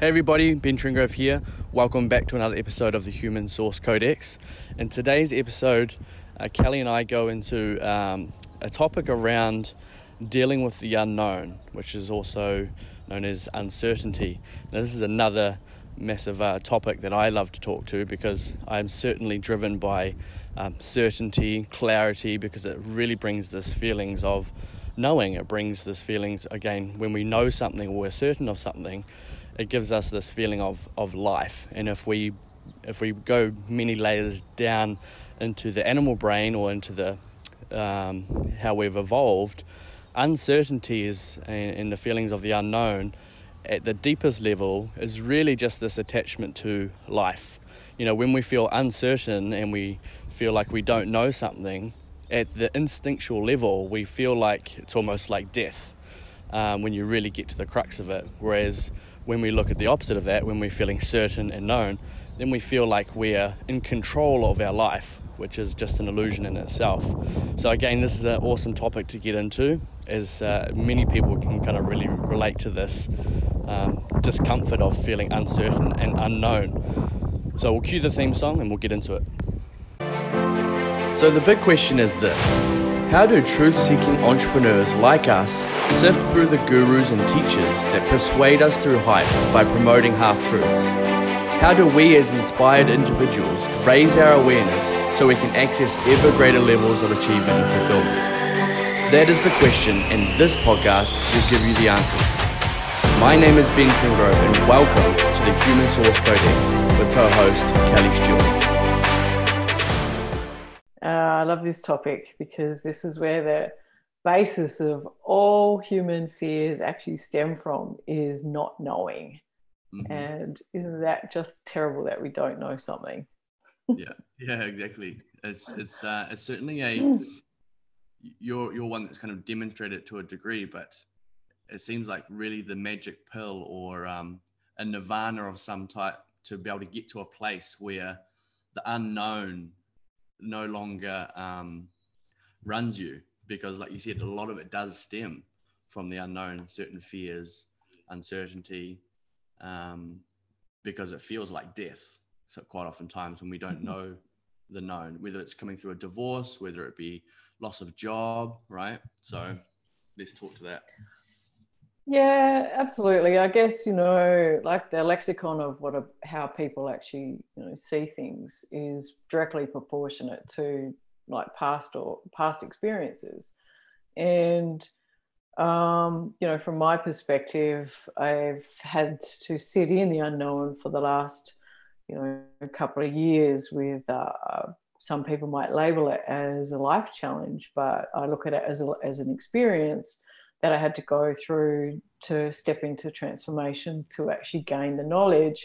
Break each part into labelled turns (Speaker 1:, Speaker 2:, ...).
Speaker 1: Hey everybody, Ben Tringrove here. Welcome back to another episode of the Human Source Codex. In today's episode, uh, Kellie and I go into um, a topic around dealing with the unknown, which is also known as uncertainty. Now, this is another massive uh, topic that I love to talk to because I'm certainly driven by um, certainty, clarity, because it really brings this feelings of knowing. It brings this feelings again when we know something or we're certain of something it gives us this feeling of, of life. And if we if we go many layers down into the animal brain or into the um, how we've evolved, uncertainty is and the feelings of the unknown at the deepest level is really just this attachment to life. You know, when we feel uncertain and we feel like we don't know something, at the instinctual level, we feel like it's almost like death um, when you really get to the crux of it. Whereas when we look at the opposite of that, when we're feeling certain and known, then we feel like we're in control of our life, which is just an illusion in itself. So, again, this is an awesome topic to get into, as uh, many people can kind of really relate to this um, discomfort of feeling uncertain and unknown. So, we'll cue the theme song and we'll get into it. So, the big question is this how do truth seeking entrepreneurs like us sift through the gurus and teachers that persuade us through hype by promoting half truths? How do we, as inspired individuals, raise our awareness so we can access ever greater levels of achievement and fulfillment? That is the question, and this podcast will give you the answers. My name is Ben Tringrove, and welcome to the Human Source Codex with co host Kellie Stewart.
Speaker 2: I love this topic because this is where the basis of all human fears actually stem from is not knowing. Mm-hmm. And isn't that just terrible that we don't know something?
Speaker 1: yeah, yeah, exactly. It's it's uh, it's certainly a you're you're one that's kind of demonstrated to a degree, but it seems like really the magic pill or um, a nirvana of some type to be able to get to a place where the unknown no longer um, runs you because, like you said, a lot of it does stem from the unknown, certain fears, uncertainty, um, because it feels like death. So quite often times when we don't mm-hmm. know the known, whether it's coming through a divorce, whether it be loss of job, right? So mm-hmm. let's talk to that.
Speaker 2: Yeah, absolutely. I guess you know, like the lexicon of what a, how people actually you know see things is directly proportionate to like past or past experiences, and um, you know, from my perspective, I've had to sit in the unknown for the last you know a couple of years with. Uh, some people might label it as a life challenge, but I look at it as a, as an experience that I had to go through to step into transformation to actually gain the knowledge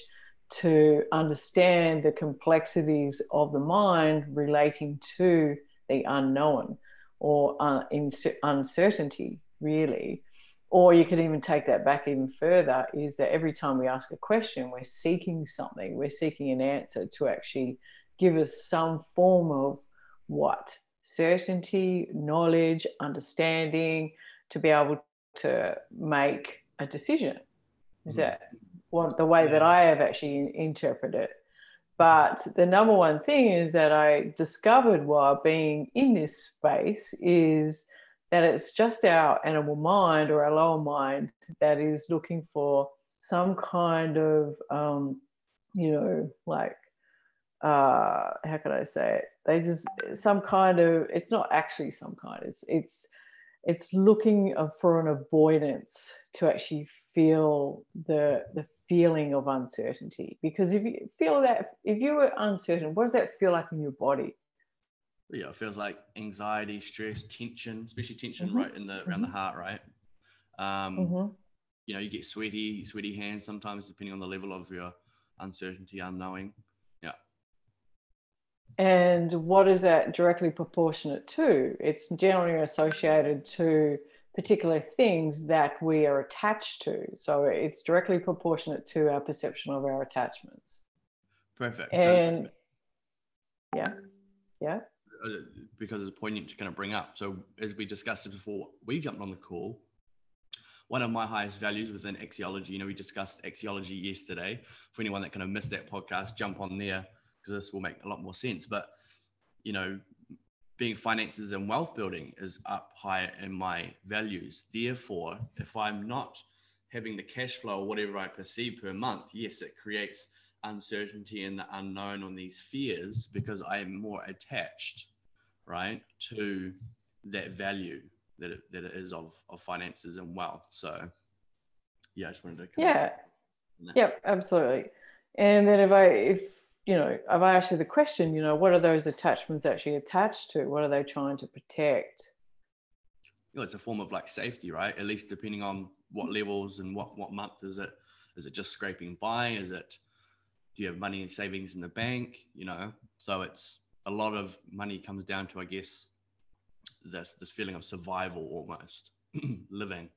Speaker 2: to understand the complexities of the mind relating to the unknown or uh, uncertainty, really. Or you could even take that back even further is that every time we ask a question, we're seeking something, we're seeking an answer to actually give us some form of what? Certainty, knowledge, understanding, to be able to make a decision. Is mm. that what the way yeah. that I have actually interpreted it? But the number one thing is that I discovered while being in this space is that it's just our animal mind or our lower mind that is looking for some kind of, um, you know, like, uh, how can I say it? They just some kind of. It's not actually some kind. It's it's it's looking for an avoidance to actually feel the the feeling of uncertainty because if you feel that if you were uncertain what does that feel like in your body
Speaker 1: yeah it feels like anxiety stress tension especially tension mm-hmm. right in the around mm-hmm. the heart right um mm-hmm. you know you get sweaty sweaty hands sometimes depending on the level of your uncertainty unknowing
Speaker 2: and what is that directly proportionate to? It's generally associated to particular things that we are attached to. So it's directly proportionate to our perception of our attachments.
Speaker 1: Perfect.
Speaker 2: And so, yeah, yeah.
Speaker 1: Uh, because it's poignant to kind of bring up. So as we discussed it before, we jumped on the call. one of my highest values within axiology. You know, we discussed axiology yesterday. For anyone that kind of missed that podcast, jump on there because this will make a lot more sense. But you know, being finances and wealth building is up higher in my values. Therefore, if I'm not having the cash flow or whatever I perceive per month, yes, it creates uncertainty and the unknown on these fears because I am more attached, right, to that value that it, that it is of, of finances and wealth. So, yeah, I just wanted to.
Speaker 2: Yeah. Yep, absolutely. And then if I, if, you know, if I ask you the question, you know, what are those attachments actually attached to? What are they trying to protect?
Speaker 1: You know, it's a form of like safety, right? At least depending on what mm-hmm. levels and what, what month is it? Is it just scraping by? Is it, do you have money and savings in the bank? You know, so it's a lot of money comes down to, I guess, this this feeling of survival almost living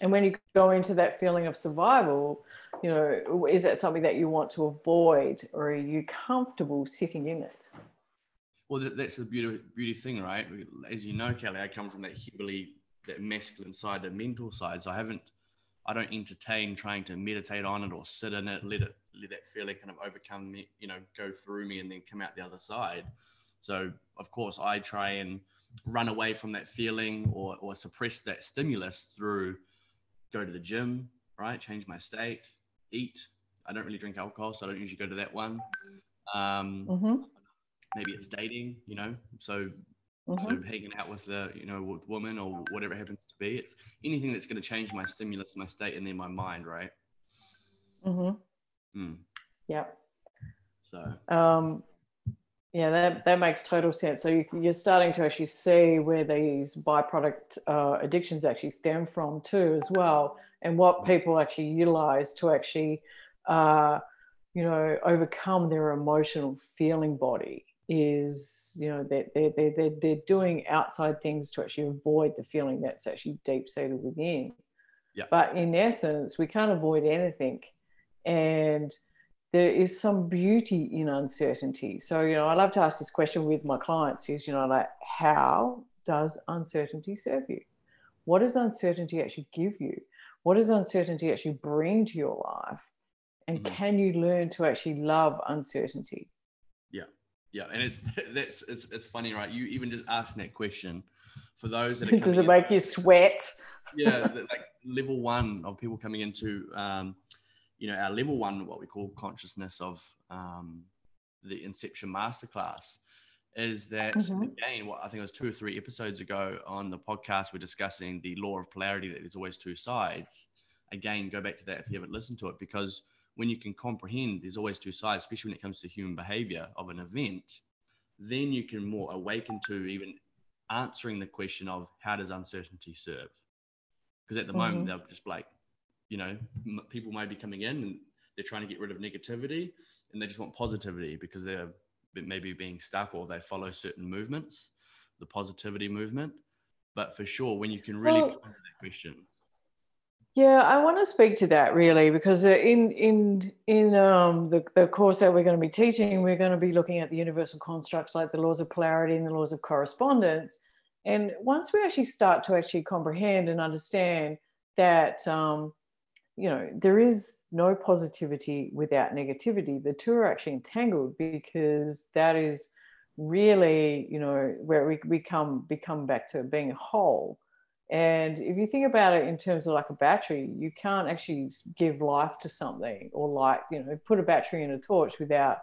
Speaker 2: and when you go into that feeling of survival you know is that something that you want to avoid or are you comfortable sitting in it?
Speaker 1: Well that's the beauty beauty thing right? As you know Kellie i come from that heavily that masculine side the mental side. So i haven't i don't entertain trying to meditate on it or sit in it let it let that feeling kind of overcome me you know go through me and then come out the other side. So of course I try and run away from that feeling or, or suppress that stimulus through go to the gym, right? Change my state, eat. I don't really drink alcohol, so I don't usually go to that one. Um, mm-hmm. Maybe it's dating, you know. So Mm-hmm. So hanging out with the, you know, with women or whatever it happens to be, it's anything that's going to change my stimulus, my state, and then my mind, right?
Speaker 2: Mm-hmm. Mm. Yep.
Speaker 1: So.
Speaker 2: Um, yeah, that, that makes total sense. So you, are starting to actually see where these byproduct uh, addictions actually stem from too, as well, and what people actually utilize to actually, uh, you know, overcome their emotional feeling body is, you know, they're, they're, they're, they're doing outside things to actually avoid the feeling that's actually deep seated within.
Speaker 1: Yeah.
Speaker 2: But in essence, we can't avoid anything. And there is some beauty in uncertainty. So, you know, I love to ask this question with my clients is, you know, like, how does uncertainty serve you? What does uncertainty actually give you? What does uncertainty actually bring to your life? And mm-hmm. can you learn to actually love uncertainty?
Speaker 1: Yeah. Yeah. And it's, that's, it's, it's funny, right? You even just asking that question for those that
Speaker 2: does it make in, you sweat?
Speaker 1: yeah. Like level one of people coming into, um, you know, our level one, what we call consciousness of um, the Inception Masterclass, is that mm-hmm. again, what I think it was two or three episodes ago on the podcast, we're discussing the law of polarity that there's always two sides. Again, go back to that if you haven't listened to it, because when you can comprehend there's always two sides, especially when it comes to human behavior of an event, then you can more awaken to even answering the question of how does uncertainty serve? Because at the mm-hmm. moment, they're just like, you know, m- people may be coming in and they're trying to get rid of negativity and they just want positivity because they're maybe being stuck or they follow certain movements, the positivity movement. But for sure, when you can really well, come to that question.
Speaker 2: Yeah, I want to speak to that really because uh, in in in um, the, the course that we're going to be teaching, we're going to be looking at the universal constructs like the laws of polarity and the laws of correspondence. And once we actually start to actually comprehend and understand that um, you know, there is no positivity without negativity. The two are actually entangled because that is really, you know, where we, we come become back to being whole. And if you think about it in terms of like a battery, you can't actually give life to something or like, you know, put a battery in a torch without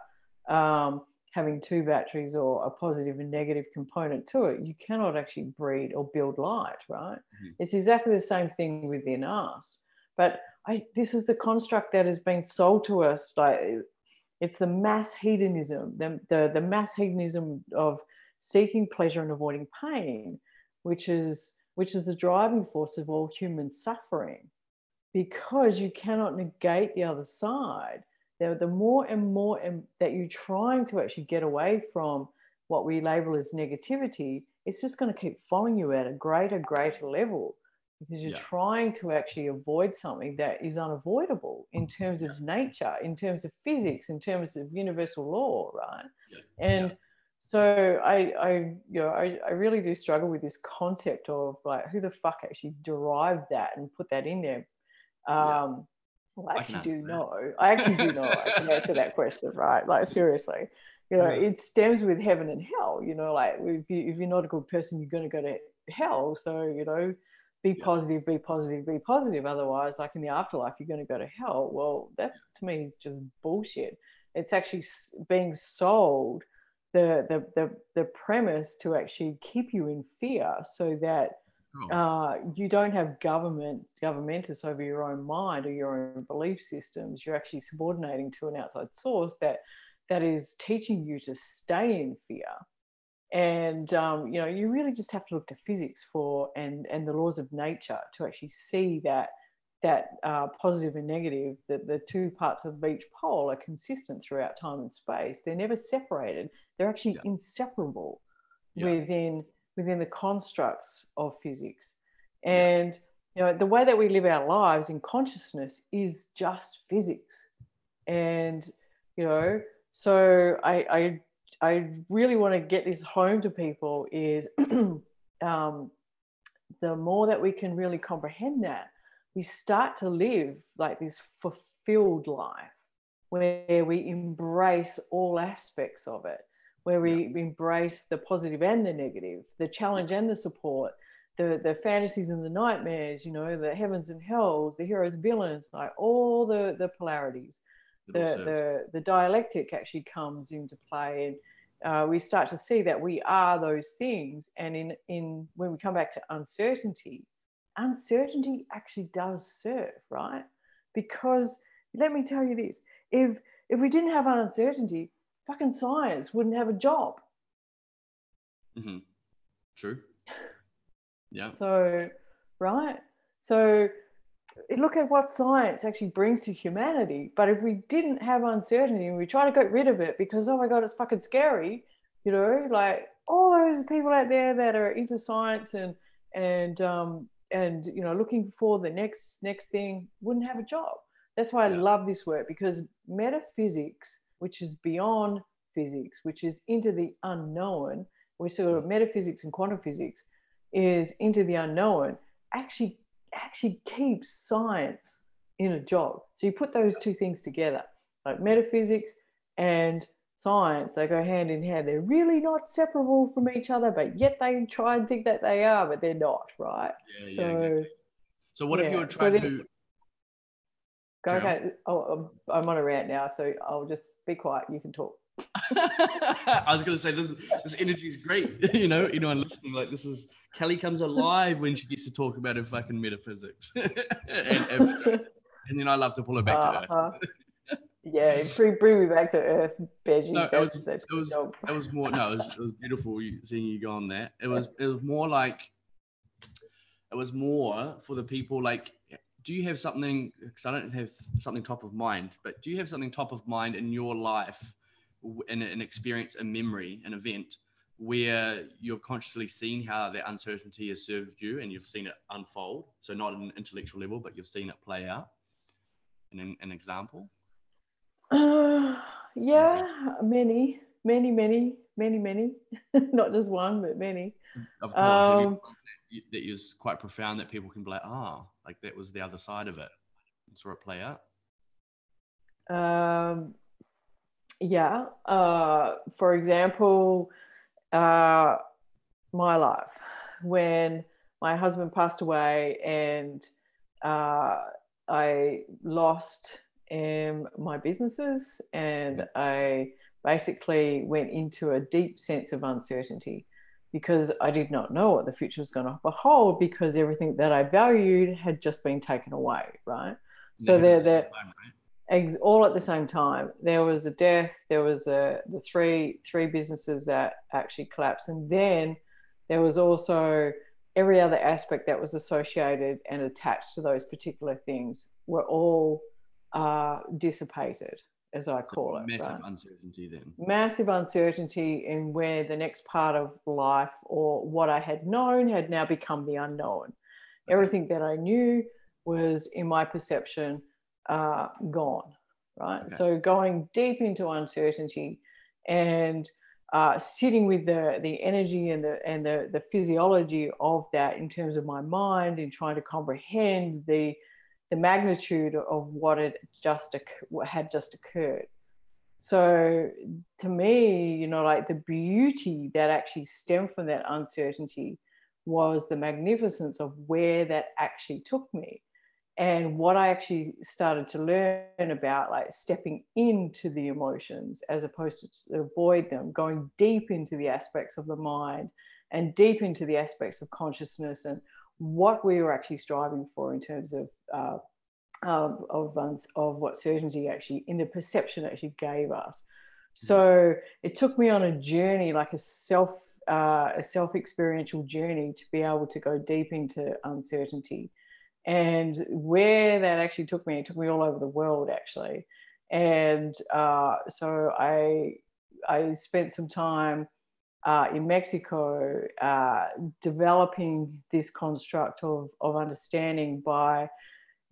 Speaker 2: um, having two batteries or a positive and negative component to it. You cannot actually breed or build light, right? Mm-hmm. It's exactly the same thing within us. But I, this is the construct that has been sold to us. Like it's the mass hedonism, the, the, the mass hedonism of seeking pleasure and avoiding pain, which is which is the driving force of all human suffering, because you cannot negate the other side. The, the more and more that you're trying to actually get away from what we label as negativity, it's just going to keep following you at a greater, greater level because you're yeah. trying to actually avoid something that is unavoidable in terms of yeah. nature, in terms of physics, in terms of universal law, right? Yeah. And so I, I, you know, I, I really do struggle with this concept of like who the fuck actually derived that and put that in there. Um, well, I actually do know. I actually do know. I can answer that question, right? Like seriously, you know, yeah. it stems with heaven and hell. You know, like if, you, if you're not a good person, you're going to go to hell. So you know, be positive, be positive, be positive. Otherwise, like in the afterlife, you're going to go to hell. Well, that's to me is just bullshit. It's actually being sold the the the, the premise to actually keep you in fear, so that oh. uh, you don't have government governmentus over your own mind or your own belief systems. You're actually subordinating to an outside source that that is teaching you to stay in fear and um, you know you really just have to look to physics for and and the laws of nature to actually see that that uh, positive and negative that the two parts of each pole are consistent throughout time and space they're never separated they're actually yeah. inseparable yeah. within within the constructs of physics and yeah. you know the way that we live our lives in consciousness is just physics and you know so i i I really want to get this home to people is um, the more that we can really comprehend that, we start to live like this fulfilled life where we embrace all aspects of it, where we yeah. embrace the positive and the negative, the challenge and the support, the, the fantasies and the nightmares, you know, the heavens and hells, the heroes and villains, like all the, the polarities the, the, the dialectic actually comes into play. And uh, we start to see that we are those things. And in in when we come back to uncertainty uncertainty actually does serve right? Because let me tell you this if if we didn't have uncertainty fucking science wouldn't have a job.
Speaker 1: Mm-hmm. true. Yeah.
Speaker 2: So right? So look at what science actually brings to humanity. But if we didn't have uncertainty and we try to get rid of it because, oh my God, it's fucking scary, you know, like all those people out there that are into science and, and, um, and, you know, looking for the next, next thing wouldn't have a job. That's why I love this work because metaphysics, which is beyond physics, which is into the unknown, we sort of metaphysics and quantum physics is into the unknown, actually actually keeps science in a job. So you put those two things together, like metaphysics and science, they go hand in hand. They're really not separable from each other, but yet they try and think that they are, but they're not, right?
Speaker 1: Yeah, so, yeah, exactly. So what yeah. if you were trying so to
Speaker 2: go okay? Oh, I'm on a rant now, so I'll just be quiet. You can talk.
Speaker 1: I was going to say this. This energy is great. you know, you know, and listening like this is Kellie comes alive when she gets to talk about her fucking metaphysics and, and, and then I love to pull her back uh-huh. to
Speaker 2: earth. yeah, bring, bring me back to earth, Benji.
Speaker 1: No, it was, it was, it was more. No, it was, it was beautiful seeing you go on that. It was, it was more like, it was more for the people like do you have something because i don't have something top of mind but do you have something top of mind in your life an, an experience, a memory, an event where you've consciously seen how that uncertainty has served you and you've seen it unfold. So not at an intellectual level, but you've seen it play out. An, an example?
Speaker 2: Uh, yeah, many, many, many, many, many. not just one, but many.
Speaker 1: Of course, um, that is quite profound that people can be like, oh, like that was the other side of it. saw it play out.
Speaker 2: Um, yeah. Uh, for example, uh, my life when my husband passed away and uh, I lost um, my businesses and I basically went into a deep sense of uncertainty because I did not know what the future was going to hold because everything that I valued had just been taken away, right? So yeah, there, there, all at the same time. There was a death. There was a the three three businesses that actually collapsed, and then there was also every other aspect that was associated and attached to those particular things were all uh, dissipated, as I call
Speaker 1: so
Speaker 2: it.
Speaker 1: Massive right? uncertainty then.
Speaker 2: Massive uncertainty in where the next part of life or what I had known had now become the unknown. Okay. Everything that I knew was, in my perception, uh, gone, right? Okay. So going deep into uncertainty and uh, sitting with the the energy and the and the the physiology of that in terms of my mind in trying to comprehend the the magnitude of what it just what had just occurred so to me you know like the beauty that actually stemmed from that uncertainty was the magnificence of where that actually took me and what i actually started to learn about like stepping into the emotions as opposed to avoid them going deep into the aspects of the mind and deep into the aspects of consciousness and what we were actually striving for in terms of uh, of, of, of what certainty actually in the perception actually gave us. So it took me on a journey like a self uh, a self experiential journey to be able to go deep into uncertainty and where that actually took me, it took me all over the world actually. And uh, so I I spent some time uh, in Mexico uh, developing this construct of, of understanding by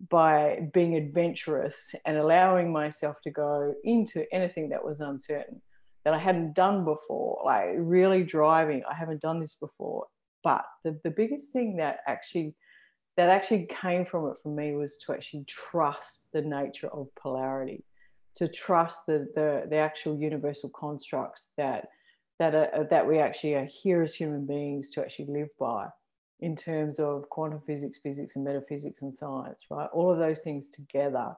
Speaker 2: by being adventurous and allowing myself to go into anything that was uncertain that I hadn't done before, like really driving. I haven't done this before. But the, the biggest thing that actually that actually came from it for me was to actually trust the nature of polarity, to trust the the, the actual universal constructs that that are, uh, that we actually are here as human beings to actually live by in terms of quantum physics, physics and metaphysics and science, right? All of those things together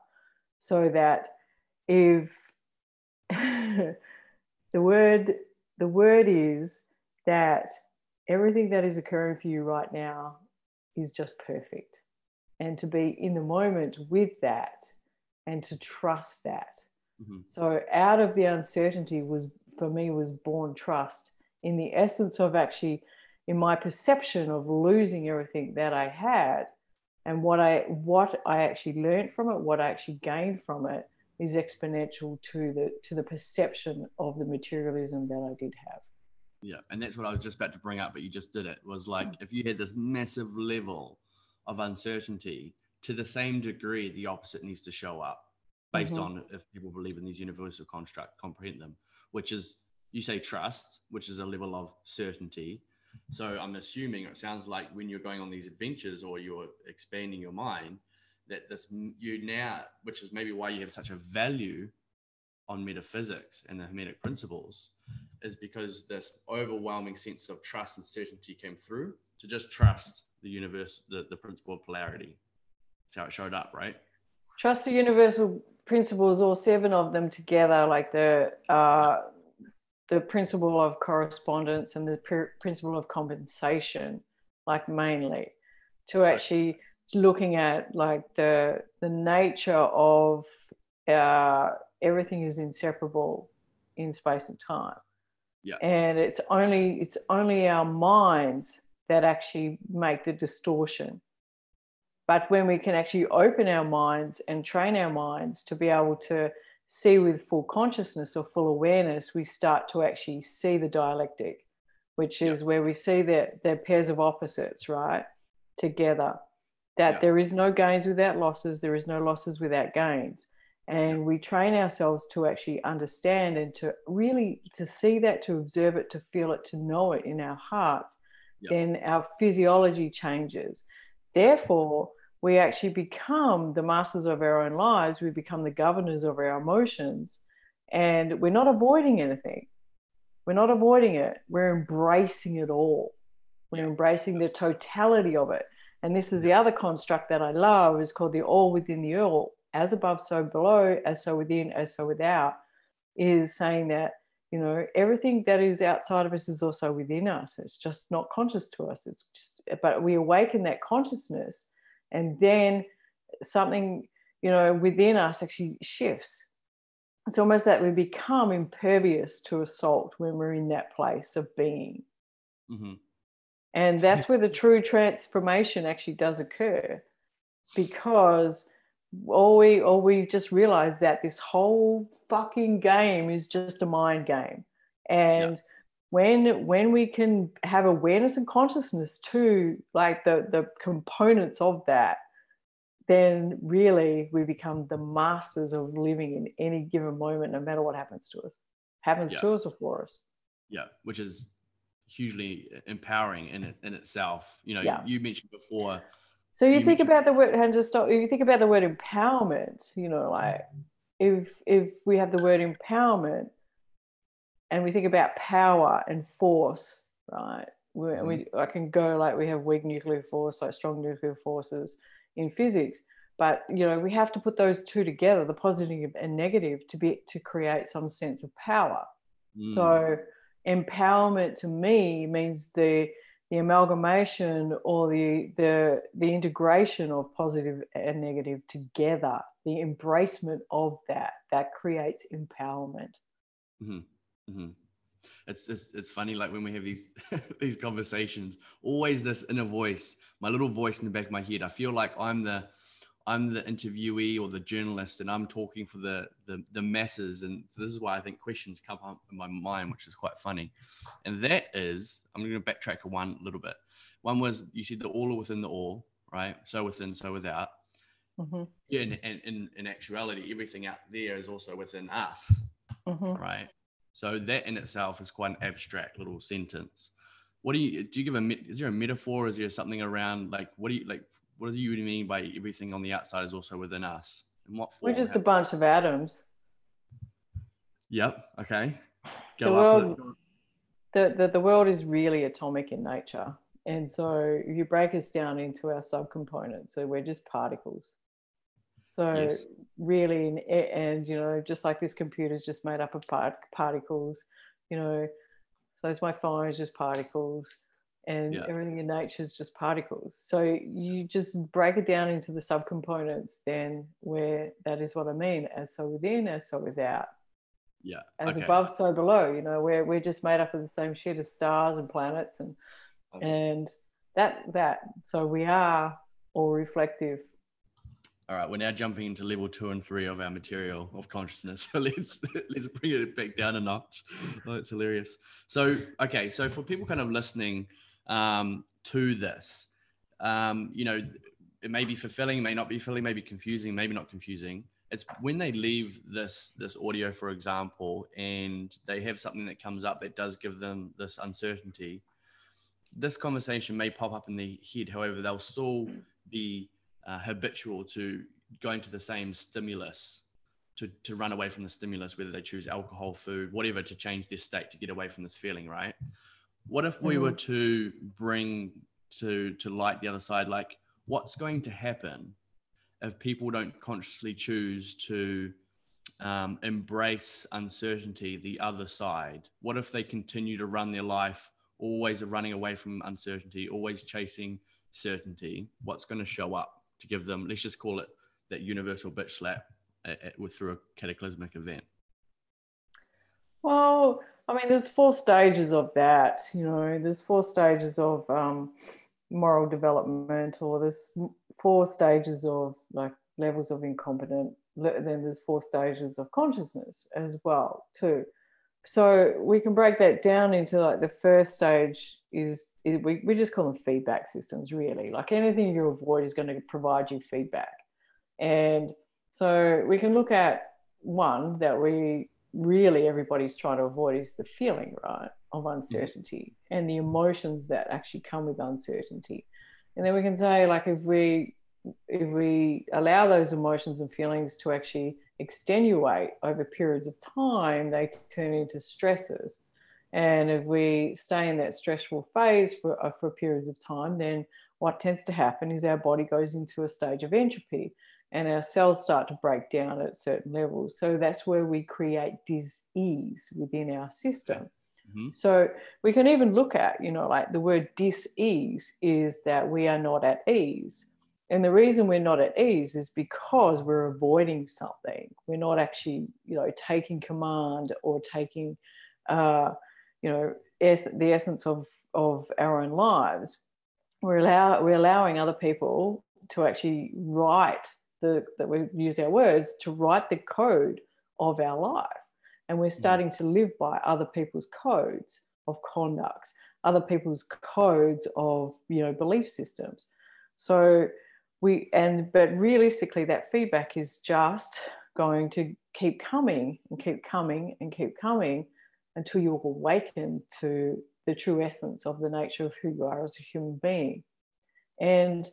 Speaker 2: so that if the word the word is that everything that is occurring for you right now is just perfect. And to be in the moment with that and to trust that. Mm-hmm. So out of the uncertainty was for me was born trust in the essence of actually in my perception of losing everything that I had and what I what I actually learned from it, what I actually gained from it is exponential to the to the perception of the materialism that I did have.
Speaker 1: Yeah, and that's what I was just about to bring up, but you just did it. Was like if you had this massive level of uncertainty, to the same degree, the opposite needs to show up based mm-hmm. on if people believe in these universal construct, comprehend them, which is you say trust, which is a level of certainty. So I'm assuming it sounds like when you're going on these adventures or you're expanding your mind, that this you now, which is maybe why you have such a value on metaphysics and the Hermetic principles, is because this overwhelming sense of trust and certainty came through to just trust the universe, the, the principle of polarity. That's how it showed up, right?
Speaker 2: Trust the universal principles, all seven of them together, like the uh, the principle of correspondence and the pr- principle of compensation, like mainly, to actually looking at like the the nature of uh, everything is inseparable in space and time
Speaker 1: yeah.
Speaker 2: And it's only it's only our minds that actually make the distortion. But when we can actually open our minds and train our minds to be able to see with full consciousness or full awareness, we start to actually see the dialectic, which is where we see that they're pairs of opposites, right? Together. That there is no gains without losses, there is no losses without gains and we train ourselves to actually understand and to really to see that to observe it to feel it to know it in our hearts yep. then our physiology changes. Therefore we actually become the masters of our own lives we become the governors of our emotions and we're not avoiding anything. We're not avoiding it. We're embracing it all. We're yep. embracing the totality of it. And this is the other construct that i love is called the all within the all as above, so below, as so within, as so without, is saying that, you know, everything that is outside of us is also within us. It's just not conscious to us. It's just, but we awaken that consciousness and then something, you know, within us actually shifts. It's almost that we become impervious to assault when we're in that place of being. Mm-hmm. And that's where the true transformation actually does occur because or we or we just realize that this whole fucking game is just a mind game and yeah. when when we can have awareness and consciousness to like the the components of that then really we become the masters of living in any given moment no matter what happens to us happens yeah. to us or for us
Speaker 1: Yeah, which is hugely empowering in it, in itself. You know, yeah. you mentioned before.
Speaker 2: So you, think about the word and just stop. If you think about the word empowerment, you know, like if if we have the word empowerment, and we think about power and force, right? We, mm-hmm. we I can go like we have weak nuclear force, like strong nuclear forces in physics, but you know we have to put those two together, the positive and negative, to be to create some sense of power. Mm. So empowerment to me means the the amalgamation or the the the integration of positive and negative together the embracement of that that creates empowerment
Speaker 1: mm-hmm. Mm-hmm. It's, it's it's funny like when we have these these conversations always this inner voice my little voice in the back of my head i feel like i'm the I'm the interviewee or the journalist, and I'm talking for the, the the masses. And so this is why I think questions come up in my mind, which is quite funny. And that is, I'm going to backtrack one little bit. One was you said the all are within the all, right? So within, so without. Mm-hmm. Yeah, and, and, and, in actuality, everything out there is also within us, mm-hmm. right? So that in itself is quite an abstract little sentence. What do you do? You give a is there a metaphor? Is there something around like what do you like what do you mean by everything on the outside is also within us?
Speaker 2: In what form? We're just a bunch of atoms.
Speaker 1: Yep. Okay. Go
Speaker 2: the world, the, the, the world is really atomic in nature. And so you break us down into our subcomponents, so we're just particles. So yes. really, and you know, just like this computer is just made up of part- particles, you know, so is my phone is just particles and yeah. everything in nature is just particles. So you just break it down into the subcomponents, then where that is what I mean, as so within, as so without.
Speaker 1: Yeah.
Speaker 2: As okay. above, so below. You know, we're we're just made up of the same shit of stars and planets and okay. and that that so we are all reflective.
Speaker 1: All right, we're now jumping into level two and three of our material of consciousness. So let's let's bring it back down a notch. Oh, it's hilarious. So okay, so for people kind of listening, um, to this. Um, you know, it may be fulfilling, may not be fulfilling, maybe confusing, maybe not confusing. It's when they leave this this audio, for example, and they have something that comes up that does give them this uncertainty. This conversation may pop up in their head, however, they'll still be uh, habitual to going to the same stimulus to, to run away from the stimulus, whether they choose alcohol, food, whatever, to change their state to get away from this feeling, right? What if we mm-hmm. were to bring to to light the other side, like what's going to happen if people don't consciously choose to um, embrace uncertainty, the other side? What if they continue to run their life always running away from uncertainty, always chasing certainty? What's going to show up to give them? Let's just call it that universal bitch slap at, at, through a cataclysmic event.
Speaker 2: Well, I mean, there's four stages of that. You know, there's four stages of um, moral development, or there's four stages of like levels of incompetent. Then there's four stages of consciousness as well, too. So we can break that down into like the first stage is we, we just call them feedback systems, really. Like anything you avoid is going to provide you feedback. And so we can look at one that we really everybody's trying to avoid is the feeling, right, of uncertainty and the emotions that actually come with uncertainty. And then we can say, like, if we if we allow those emotions and feelings to actually extenuate over periods of time, they turn into stresses. And if we stay in that stressful phase for, uh, for periods of time, then what tends to happen is our body goes into a stage of entropy and our cells start to break down at certain levels. So that's where we create dis-ease within our system. Mm-hmm. So we can even look at, you know, like the word dis-ease is that we are not at ease. And the reason we're not at ease is because we're avoiding something. We're not actually, you know, taking command or taking, uh, you know, es- the essence of, of our own lives. We're, allow- we're allowing other people to actually write the, that we use our words to write the code of our life. And we're mm. starting to live by other people's codes of conducts, other people's codes of, you know, belief systems. So we, and, but realistically, that feedback is just going to keep coming and keep coming and keep coming until you awaken to the true essence of the nature of who you are as a human being. And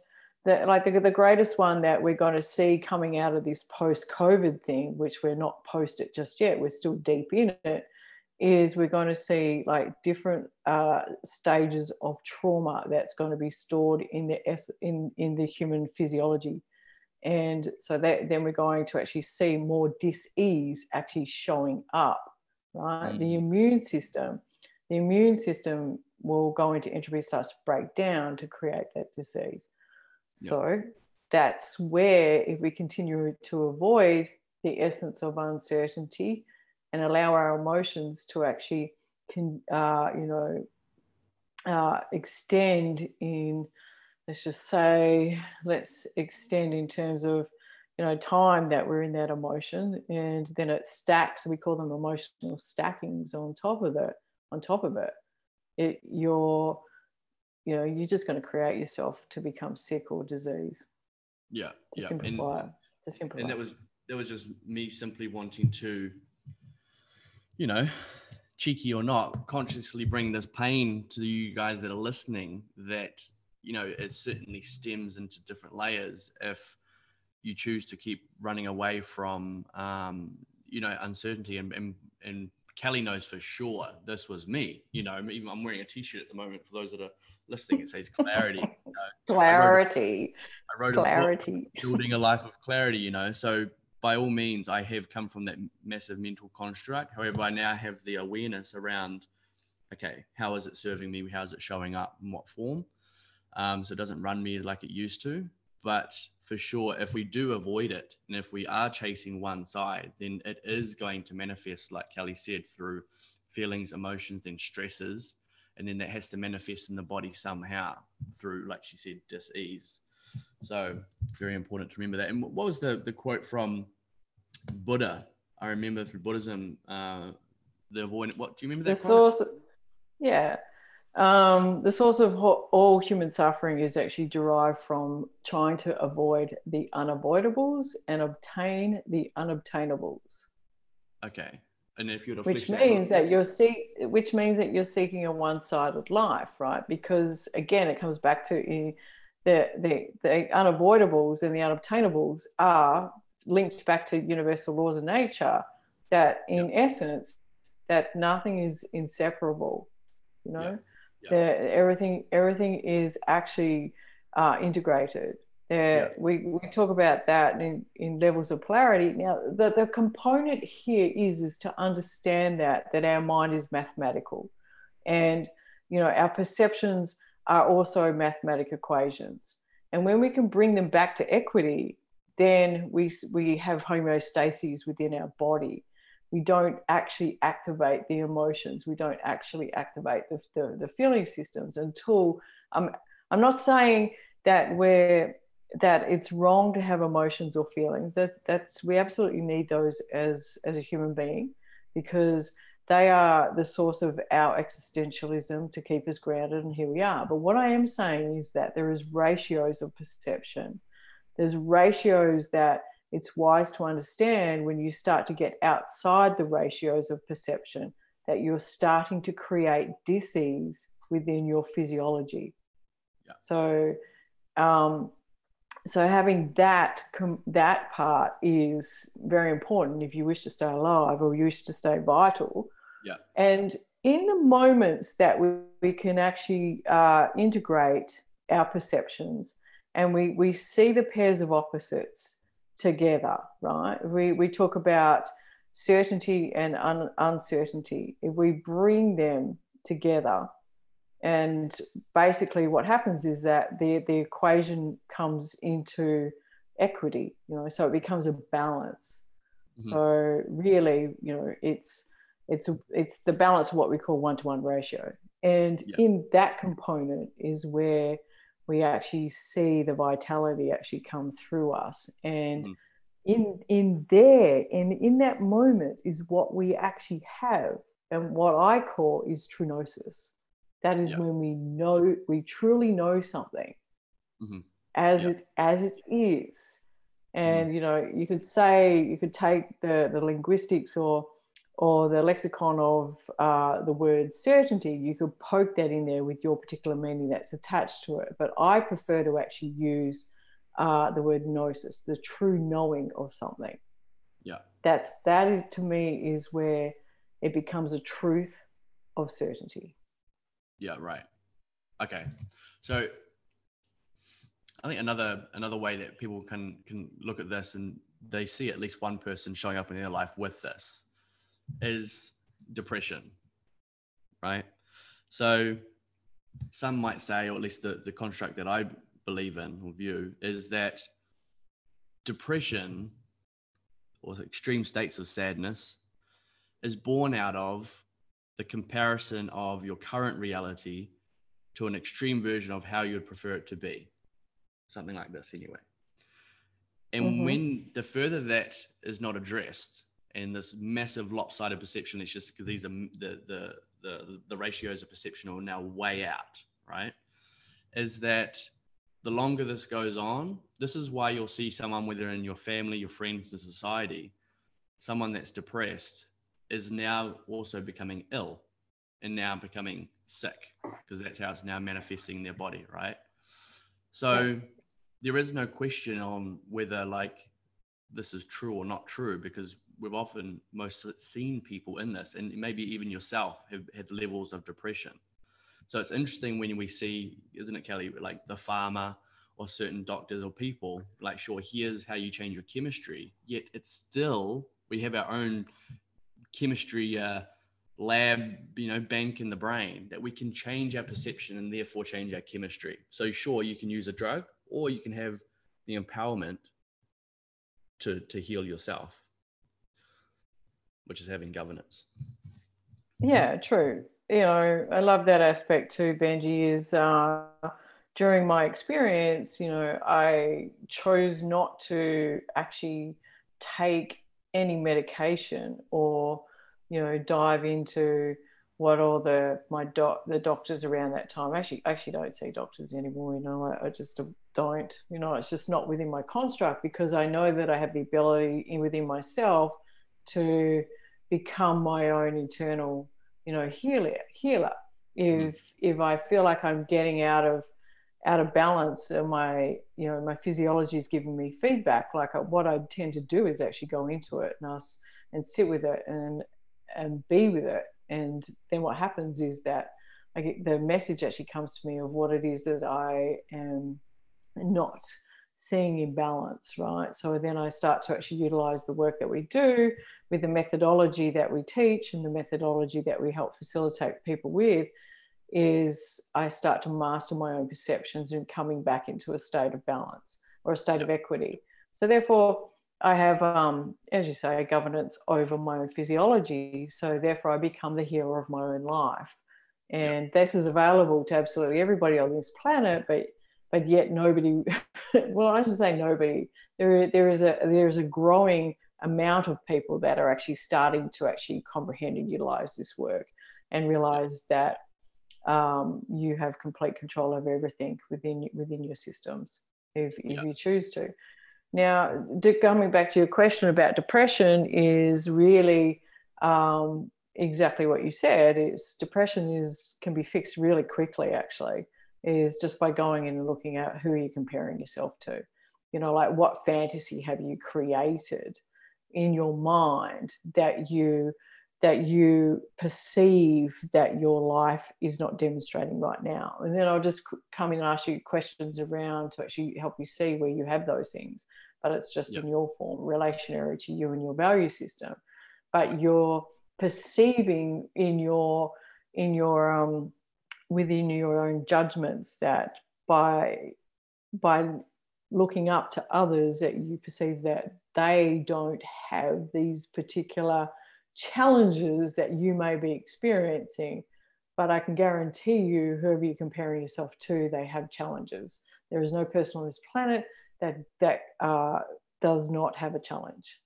Speaker 2: the, like the, the greatest one that we're going to see coming out of this post-COVID thing, which we're not post it just yet, we're still deep in it, is we're going to see like different uh, stages of trauma that's going to be stored in the in in the human physiology. And so that then we're going to actually see more dis-ease actually showing up right? Mm. the immune system the immune system will go into entropy starts to break down to create that disease so that's where if we continue to avoid the essence of uncertainty and allow our emotions to actually can uh, you know uh, extend in let's just say let's extend in terms of you know time that we're in that emotion and then it stacks we call them emotional stackings on top of it on top of it. It you're you know you're just going to create yourself to become sick or disease
Speaker 1: yeah
Speaker 2: to
Speaker 1: yeah
Speaker 2: simplify
Speaker 1: and,
Speaker 2: it to simplify
Speaker 1: and that was that was just me simply wanting to you know, cheeky or not, consciously bring this pain to you guys that are listening that, you know, it certainly stems into different layers if you choose to keep running away from, um, you know, uncertainty. And, and, and Kellie knows for sure this was me. You know, even I'm wearing a t-shirt at the moment for those that are listening. It says clarity. You
Speaker 2: know, clarity.
Speaker 1: I wrote, a, I wrote clarity. A building a life of clarity. You know, so by all means, I have come from that massive mental construct. However, I now have the awareness around, okay, how is it serving me? How is it showing up? In what form? Um, so it doesn't run me like it used to. But for sure, if we do avoid it and if we are chasing one side, then it is going to manifest, like Kellie said, through feelings, emotions, and stresses. And then that has to manifest in the body somehow through, like she said, dis-ease. So very important to remember that. And what was the, the quote from Buddha. I remember through Buddhism, uh, the avoidance. What do you remember that?
Speaker 2: The source, yeah. Um, the source of all human suffering is actually derived from trying to avoid the unavoidables and obtain the unobtainables.
Speaker 1: Okay, and if you're
Speaker 2: which means that, that you're see, which means that you're seeking a one-sided life, right? Because again, it comes back to the the the unavoidables and the unobtainables are linked back to universal laws of nature that in yep. essence that nothing is inseparable you know yep. Everything everything is actually uh, integrated. There we, we talk about that in, in levels of polarity now the, the component here is is to understand that that our mind is mathematical. And you know our perceptions are also mathematic equations. And when we can bring them back to equity then we, we have homeostasis within our body. We don't actually activate the emotions. We don't actually activate the, the, the feeling systems until um, I'm not saying that we're that it's wrong to have emotions or feelings. That that's we absolutely need those as as a human being because they are the source of our existentialism to keep us grounded and here we are. But what I am saying is that there is ratios of perception there's ratios that it's wise to understand when you start to get outside the ratios of perception that you're starting to create disease within your physiology. Yeah. So, um, so having that com- that part is very important if you wish to stay alive or you wish to stay vital.
Speaker 1: Yeah.
Speaker 2: And in the moments that we, we can actually uh, integrate our perceptions and we, we see the pairs of opposites together, right? We, we talk about certainty and un, uncertainty. If we bring them together, and basically what happens is that the, the equation comes into equity, you know, so it becomes a balance. Mm-hmm. So really, you know, it's it's it's the balance of what we call one-to-one ratio. And yeah. in that component is where we actually see the vitality actually come through us and mm. in in there and in that moment is what we actually have and what i call is true gnosis that is yeah. when we know we truly know something mm-hmm. as yeah. it as it is and mm. you know you could say you could take the the linguistics or or the lexicon of uh, the word certainty, you could poke that in there with your particular meaning that's attached to it. But I prefer to actually use uh, the word gnosis, the true knowing of something.
Speaker 1: Yeah.
Speaker 2: That's that is to me is where it becomes a truth of certainty.
Speaker 1: Yeah, right. Okay. So I think another another way that people can can look at this and they see at least one person showing up in their life with this is depression, right? So some might say, or at least the, the construct that I believe in or view, is that depression or extreme states of sadness is born out of the comparison of your current reality to an extreme version of how you would prefer it to be. Something like this, anyway. And mm-hmm. when the further that is not addressed, and this massive lopsided perception, it's just because these are the, the the the ratios of perception are now way out, right? Is that the longer this goes on, this is why you'll see someone, whether in your family, your friends, the society, someone that's depressed is now also becoming ill and now becoming sick because that's how it's now manifesting in their body, right? So yes. there is no question on whether like this is true or not true because we've often most seen people in this and maybe even yourself have had levels of depression. So it's interesting when we see, isn't it, Kellie, like the pharma or certain doctors or people, like, sure, here's how you change your chemistry. Yet it's still, we have our own chemistry uh, lab, you know, bank in the brain that we can change our perception and therefore change our chemistry. So sure, you can use a drug or you can have the empowerment to, to heal yourself, which is having governance.
Speaker 2: Yeah, true. You know, I love that aspect too, Benji, is uh, during my experience, you know, I chose not to actually take any medication or you know dive into what all the my doc the doctors around that time actually actually don't see doctors anymore you know I, I, just don't you know it's just not within my construct because i know that i have the ability in within myself to become my own internal you know healer healer if mm. if i feel like i'm getting out of out of balance and my you know my physiology is giving me feedback like uh, what i tend to do is actually go into it and us and sit with it and and be with it and then what happens is that I get the message actually comes to me of what it is that I am not seeing imbalance, right? So then I start to actually utilize the work that we do with the methodology that we teach and the methodology that we help facilitate people with is I start to master my own perceptions and coming back into a state of balance or a state of equity. So therefore, I have, um, as you say, governance over my own physiology. So therefore, I become the healer of my own life. And this is available to absolutely everybody on this planet, but but yet nobody. well, I should say nobody. There there is a there is a growing amount of people that are actually starting to actually comprehend and utilize this work and realize that um, you have complete control over everything within within your systems if, if you choose to. Now, coming back to your question about depression is really um, exactly what you said. Is depression is can be fixed really quickly. Actually, is just by going in and looking at who you're you comparing yourself to. You know, like what fantasy have you created in your mind that you that you perceive that your life is not demonstrating right now. And then I'll just come in and ask you questions around to actually help you see where you have those things. But it's just yep. in your form, relationary to you and your value system. But you're perceiving in your in your um, within your own judgments that by by looking up to others that you perceive that they don't have these particular challenges that you may be experiencing. But I can guarantee you, whoever you're comparing yourself to, they have challenges. There is no person on this planet that that uh, does not have a challenge.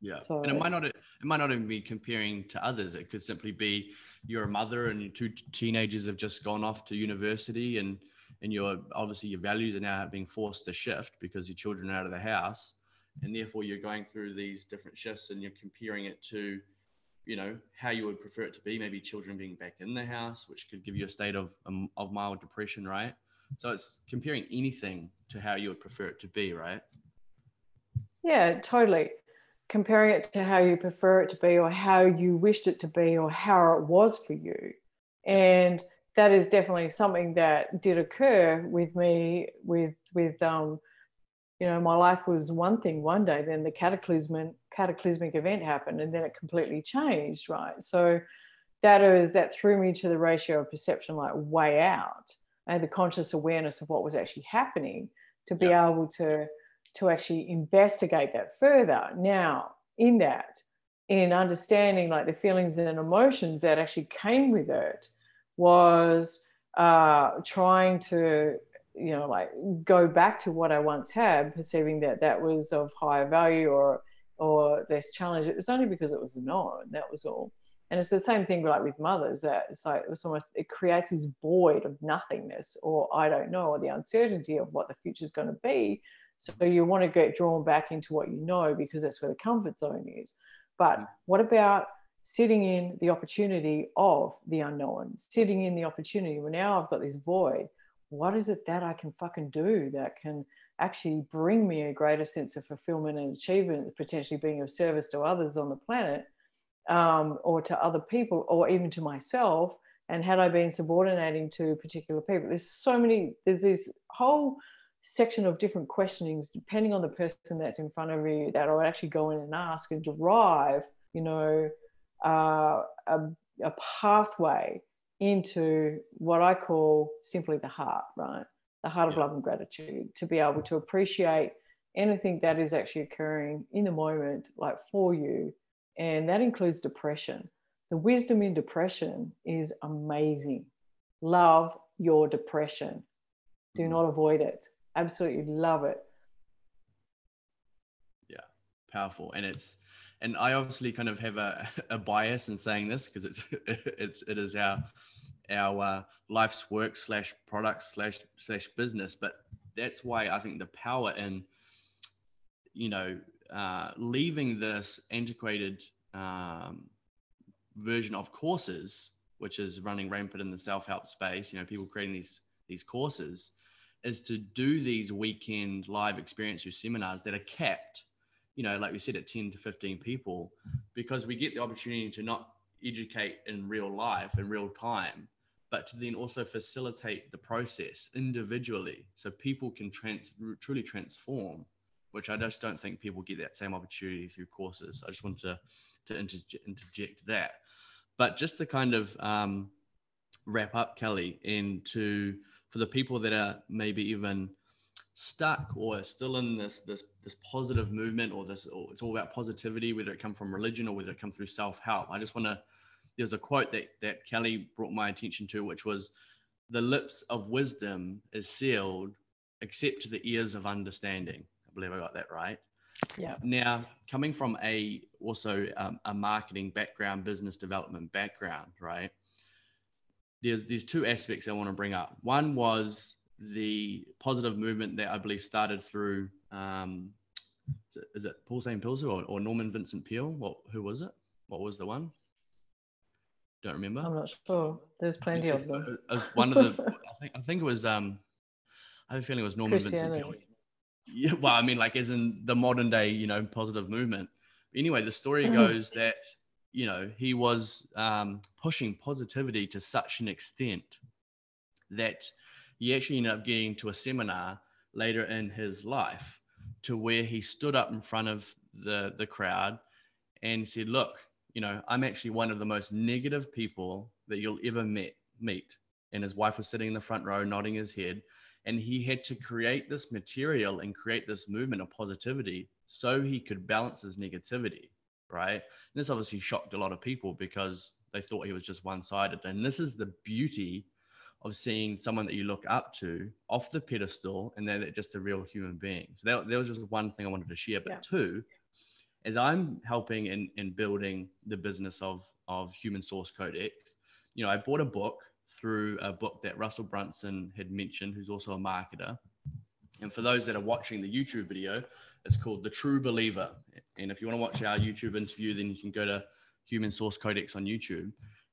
Speaker 1: Yeah, so, and it might not it might not even be comparing to others. It could simply be you're a mother and your two teenagers have just gone off to university, and and your obviously your values are now being forced to shift because your children are out of the house, and therefore you're going through these different shifts and you're comparing it to you know how you would prefer it to be. Maybe children being back in the house which could give you a state of um, of mild depression right? So it's comparing anything to how you would prefer it to be right?
Speaker 2: Yeah totally comparing it to how you prefer it to be or how you wished it to be or how it was for you and that is definitely something that did occur with me with with um you know my life was one thing one day then the cataclysmic cataclysmic event happened and then it completely changed right so that is that threw me to the ratio of perception like way out and the conscious awareness of what was actually happening to be yeah. able to to actually investigate that further. Now in that in understanding like the feelings and emotions that actually came with it was uh, trying to you know like go back to what i once had perceiving that that was of higher value or or less challenge it was only because it was known that was all. And it's the same thing like with mothers that it's like it was almost it creates this void of nothingness or i don't know or the uncertainty of what the future is going to be so you want to get drawn back into what you know because that's where the comfort zone is but mm. what about sitting in the opportunity of the unknown sitting in the opportunity well now i've got this void what is it that I can fucking do that can actually bring me a greater sense of fulfillment and achievement, potentially being of service to others on the planet um, or to other people or even to myself? And had I been subordinating to particular people? There's so many, there's this whole section of different questionings depending on the person that's in front of you that I'll actually go in and ask and derive, you know, uh, a, a pathway into what I call simply the heart, right? The heart of love and gratitude to be able to appreciate anything that is actually occurring in the moment, like for you. And that includes depression. The wisdom in depression is amazing. Love your depression. Do mm-hmm. not avoid it. Absolutely love it.
Speaker 1: Yeah, powerful. And it's, and I obviously kind of have a, a bias in saying this because it's it's it is our our uh, life's work slash product slash slash business, but that's why I think the power in you know uh, leaving this antiquated um, version of courses, which is running rampant in the self help space. You know, people creating these these courses, is to do these weekend live experience seminars that are capped you know, like we said, at 10 to 15 people, because we get the opportunity to not educate in real life, in real time, but to then also facilitate the process individually so people can trans- truly transform, which I just don't think people get that same opportunity through courses. I just wanted to, to interject, interject that. But just to kind of um, wrap up, Kellie, into for the people that are maybe even stuck or still in this this this positive movement or this or it's all about positivity whether it come from religion or whether it come through self-help. I just want to there's a quote that that Kellie brought my attention to which was the lips of wisdom is sealed except to the ears of understanding. I believe i got that right.
Speaker 2: Yeah.
Speaker 1: Now coming from a also um, a marketing background business development background right there's there's two aspects i want to bring up one was the positive movement that I believe started through um, is, it, is it Paul Zane Pilzer or, or, Norman Vincent Peale? What who was it? What was the one? Don't remember.
Speaker 2: I'm not sure. There's plenty of them.
Speaker 1: One of the. I think I think it was. Um, I have a feeling it was Norman Vincent Peale. Yeah, well, I mean, like as in the modern day, you know, positive movement. Anyway, the story goes that you know he was um, pushing positivity to such an extent that he actually ended up getting to a seminar later in his life to where he stood up in front of the the crowd and said, "Look, you know, I'm actually one of the most negative people that you'll ever met meet." And his wife was sitting in the front row, nodding his head. And he had to create this material and create this movement of positivity so he could balance his negativity, right? And this obviously shocked a lot of people because they thought he was just one sided. And this is the beauty of seeing someone that you look up to off the pedestal and they're just a real human being. So that, that was just one thing I wanted to share. But yeah. two, as I'm helping in, in building the business of, of Human Source Codex, you know, I bought a book through a book that Russell Brunson had mentioned, who's also a marketer. And for those that are watching the YouTube video, it's called The True Believer. And if you want to watch our YouTube interview, then you can go to Human Source Codex on YouTube.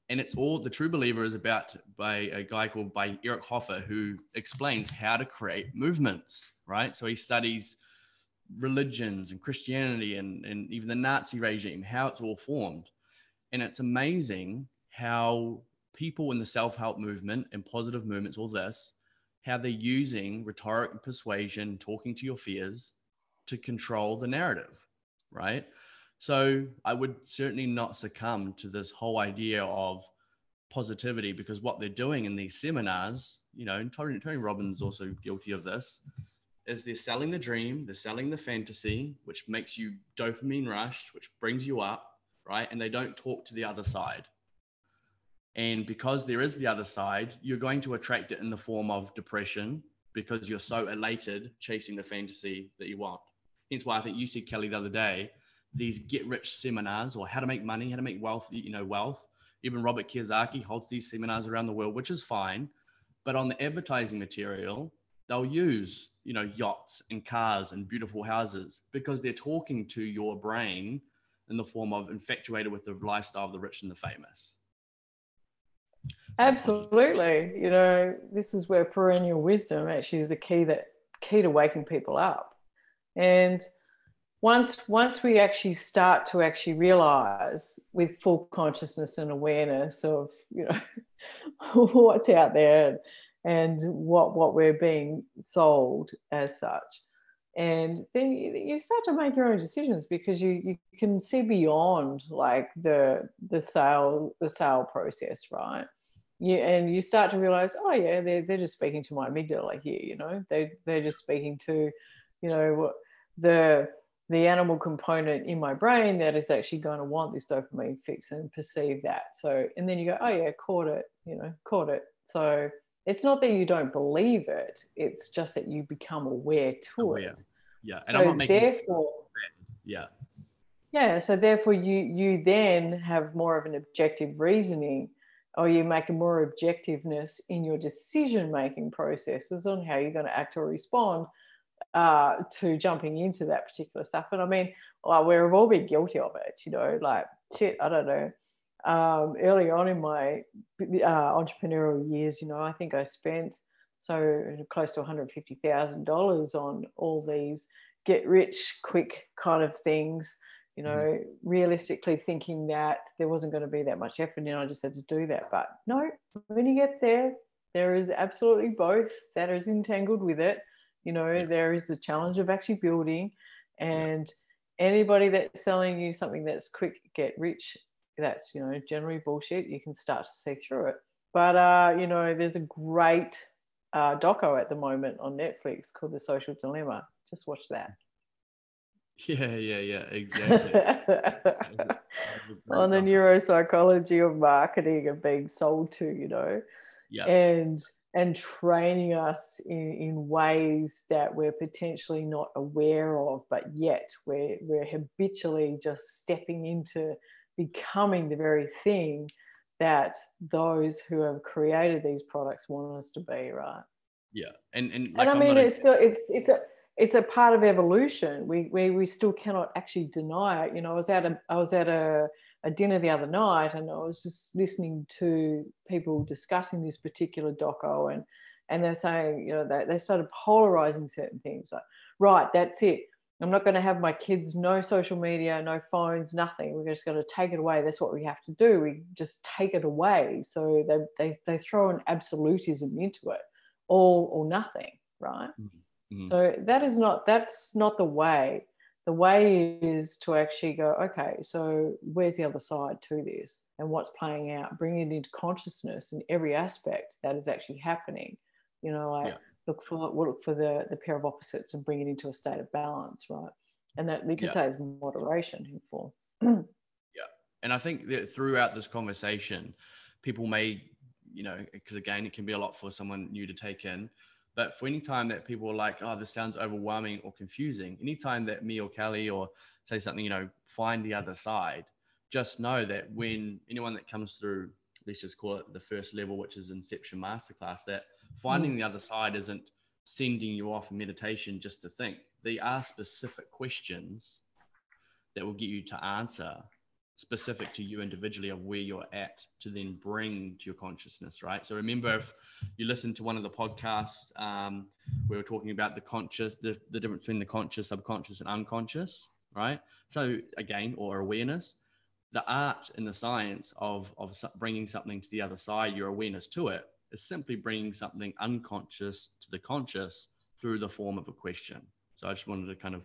Speaker 1: And it's all the True Believer is about by a guy called by Eric Hoffer who explains how to create movements, right? So he studies religions and Christianity and, and even the Nazi regime, how it's all formed. And it's amazing how people in the self-help movement and positive movements, all this, how they're using rhetoric and persuasion, talking to your fears to control the narrative, right? So I would certainly not succumb to this whole idea of positivity because what they're doing in these seminars, you know, and Tony, Tony Robbins also guilty of this, is they're selling the dream, they're selling the fantasy, which makes you dopamine rushed, which brings you up, right? And they don't talk to the other side. And because there is the other side, you're going to attract it in the form of depression because you're so elated chasing the fantasy that you want. Hence why I think you said Kellie the other day, these get rich seminars or how to make money, how to make wealth, you know, wealth. Even Robert Kiyosaki holds these seminars around the world, which is fine. But on the advertising material, they'll use, you know, yachts and cars and beautiful houses because they're talking to your brain in the form of infatuated with the lifestyle of the rich and the famous.
Speaker 2: Absolutely. You know, this is where perennial wisdom actually is the key that key to waking people up. And once once we actually start to actually realize with full consciousness and awareness of you know what's out there and what what we're being sold as such and then you, start to make your own decisions because you you can see beyond like the the sale the sale process right? You and you start to realize oh yeah they're, they're just speaking to my amygdala here you know? They they're just speaking to you know the the animal component in my brain that is actually going to want this dopamine fix and perceive that. So, and then you go, oh yeah, caught it, you know, caught it. So it's not that you don't believe it; it's just that you become aware to aware. it.
Speaker 1: Yeah,
Speaker 2: and so I'm not making therefore,
Speaker 1: yeah,
Speaker 2: yeah. So therefore, you you then have more of an objective reasoning, or you make a more objectiveness in your decision making processes on how you're going to act or respond uh, to jumping into that particular stuff. And I mean, well, we've all been guilty of it, you know, like shit, I don't know. Um, early on in my uh, entrepreneurial years, you know, I think I spent so close to $150,000 on all these get rich quick kind of things, you know, mm. realistically thinking that there wasn't going to be that much effort and I just had to do that. But no, when you get there, there is absolutely both that is entangled with it you know yeah. there is the challenge of actually building and yeah. anybody that's selling you something that's quick get rich that's you know generally bullshit you can start to see through it. But uh you know there's a great uh doco at the moment on netflix called the social dilemma. Just watch that.
Speaker 1: Yeah yeah yeah exactly.
Speaker 2: On the neuropsychology of marketing and being sold to you know. Yeah. And and training us in, in ways that we're potentially not aware of, but yet we're, we're habitually just stepping into becoming the very thing that those who have created these products want us to be, right?
Speaker 1: Yeah, and and,
Speaker 2: like, and I mean, it's still it's it's a it's a part of evolution. We we we still cannot actually deny it. You know, I was at a I was at a a dinner the other night and I was just listening to people discussing this particular doco and and they're saying, you know, they, they started polarizing certain things like, right, that's it. I'm not going to have my kids no social media, no phones, nothing. We're just going to take it away. That's what we have to do. We just take it away. So they they, they throw an absolutism into it, all or nothing, right? Mm-hmm. So that is not that's not the way the way is to actually go okay so where's the other side to this? And what's playing out? Bring it into consciousness in every aspect that is actually happening. You know like yeah. look for look for the the pair of opposites and bring it into a state of balance right? And that we could yeah. say is moderation in form
Speaker 1: yeah. And i think that throughout this conversation people may you know because again it can be a lot for someone new to take in but for any time that people are like, oh, this sounds overwhelming or confusing, anytime that me or Kellie or say something, you know, find the other side, just know that when anyone that comes through, let's just call it the first level, which is Inception Masterclass, that finding mm. the other side isn't sending you off in meditation just to think. They are specific questions that will get you to answer specific to you individually of where you're at to then bring to your consciousness, right? So remember, if you listen to one of the podcasts, um, we were talking about the conscious, the, the difference between the conscious, subconscious, and unconscious, right? So again, or awareness, the art and the science of of bringing something to the other side, your awareness to it, is simply bringing something unconscious to the conscious through the form of a question. So I just wanted to kind of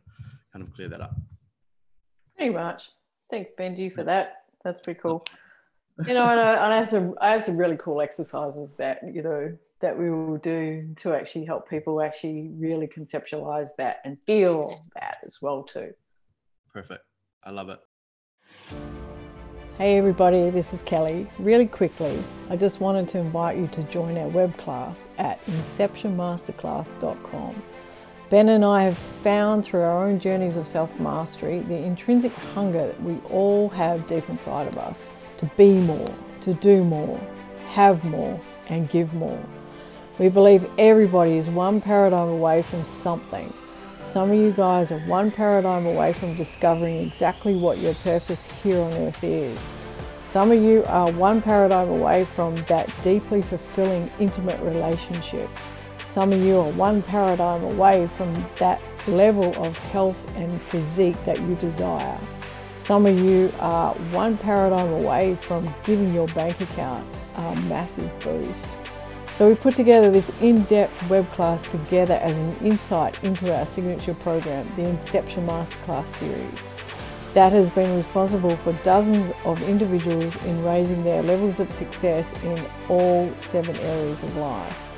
Speaker 1: kind of clear that up.
Speaker 2: Pretty much. Thanks, Benji, for that. That's pretty cool. You know, and I, and I have some I have some really cool exercises that you know that we will do to actually help people actually really conceptualize that and feel that as well too.
Speaker 1: Perfect. I love it.
Speaker 2: Hey everybody, this is Kellie. Really quickly, I just wanted to invite you to join our web class at inceptionmasterclass.com. Ben and I have found through our own journeys of self mastery the intrinsic hunger that we all have deep inside of us to be more, to do more, have more, and give more. We believe everybody is one paradigm away from something. Some of you guys are one paradigm away from discovering exactly what your purpose here on earth is. Some of you are one paradigm away from that deeply fulfilling intimate relationship. Some of you are one paradigm away from that level of health and physique that you desire. Some of you are one paradigm away from giving your bank account a massive boost. So we put together this in-depth web class together as an insight into our signature program, the Inception Masterclass series. That has been responsible for dozens of individuals in raising their levels of success in all seven areas of life.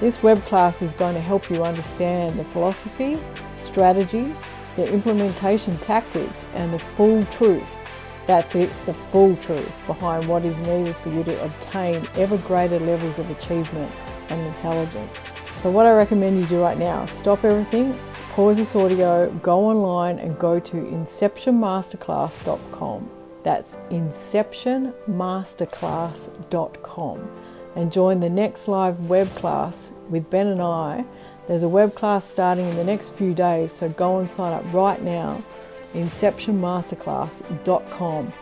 Speaker 2: This web class is going to help you understand the philosophy, strategy, the implementation tactics, and the full truth that's it, the full truth behind what is needed for you to obtain ever greater levels of achievement and intelligence. So, what I recommend you do right now stop everything, pause this audio, go online and go to inceptionmasterclass.com. That's inceptionmasterclass.com and join the next live web class with Ben and I. There's a web class starting in the next few days, so go and sign up right now inceptionmasterclass.com